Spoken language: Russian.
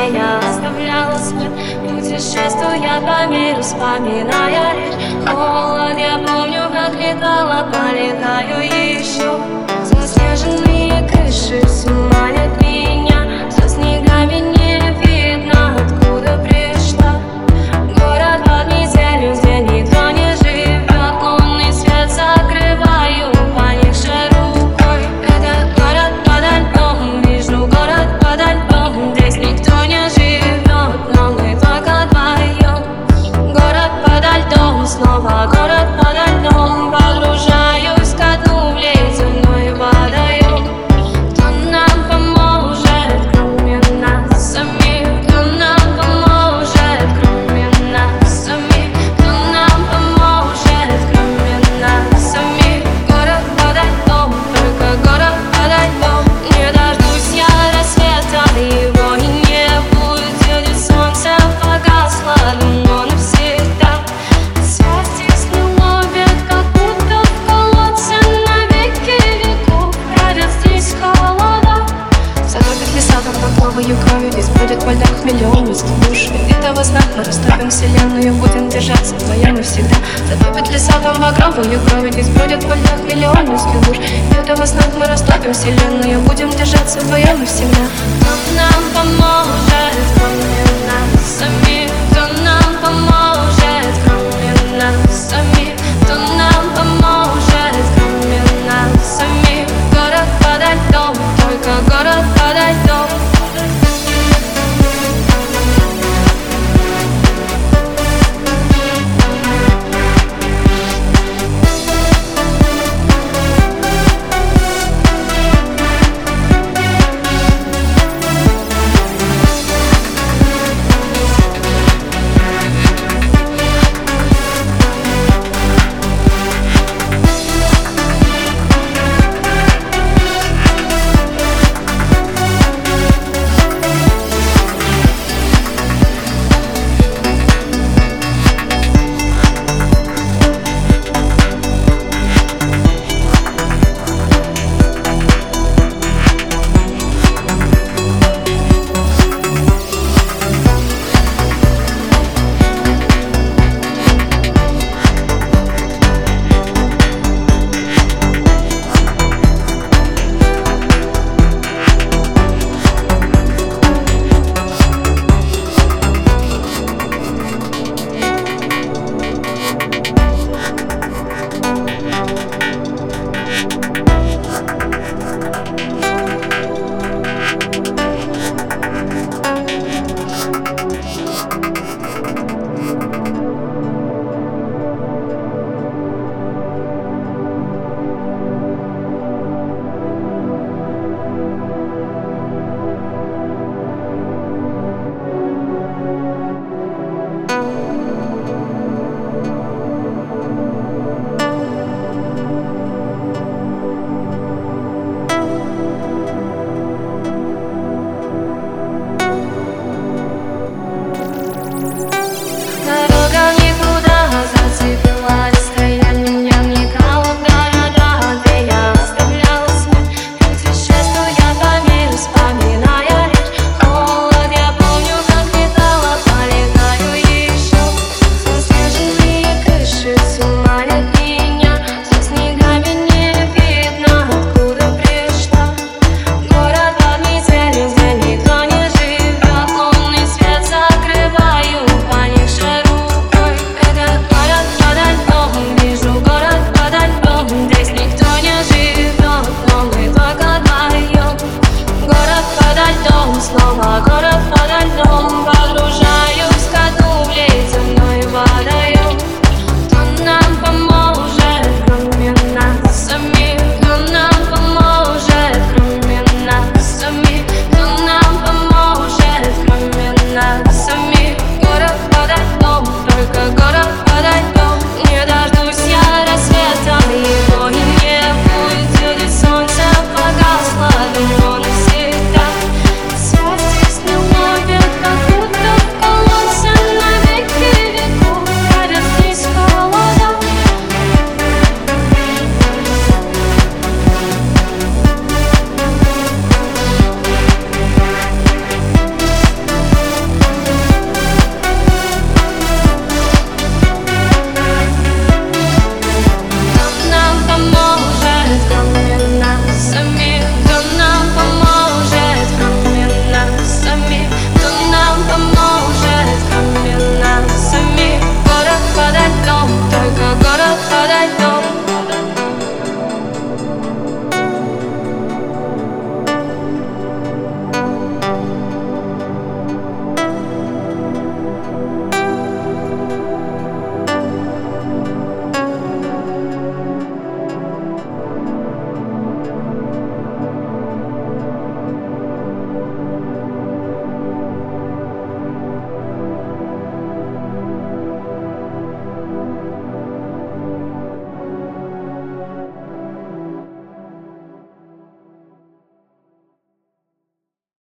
меня оставляла смерть Путешествуя по миру, вспоминая лишь холод. Я помню, как летала, полетаю еще. Заснеженные крыши, все душ Витого сна мы растопим вселенную Будем держаться вдвоем и всегда. Затопит леса там багровую кровь Не сбродят во льдах миллион морских душ Витого мы растопим вселенную Будем держаться вдвоем и всегда. Нам, нам, помочь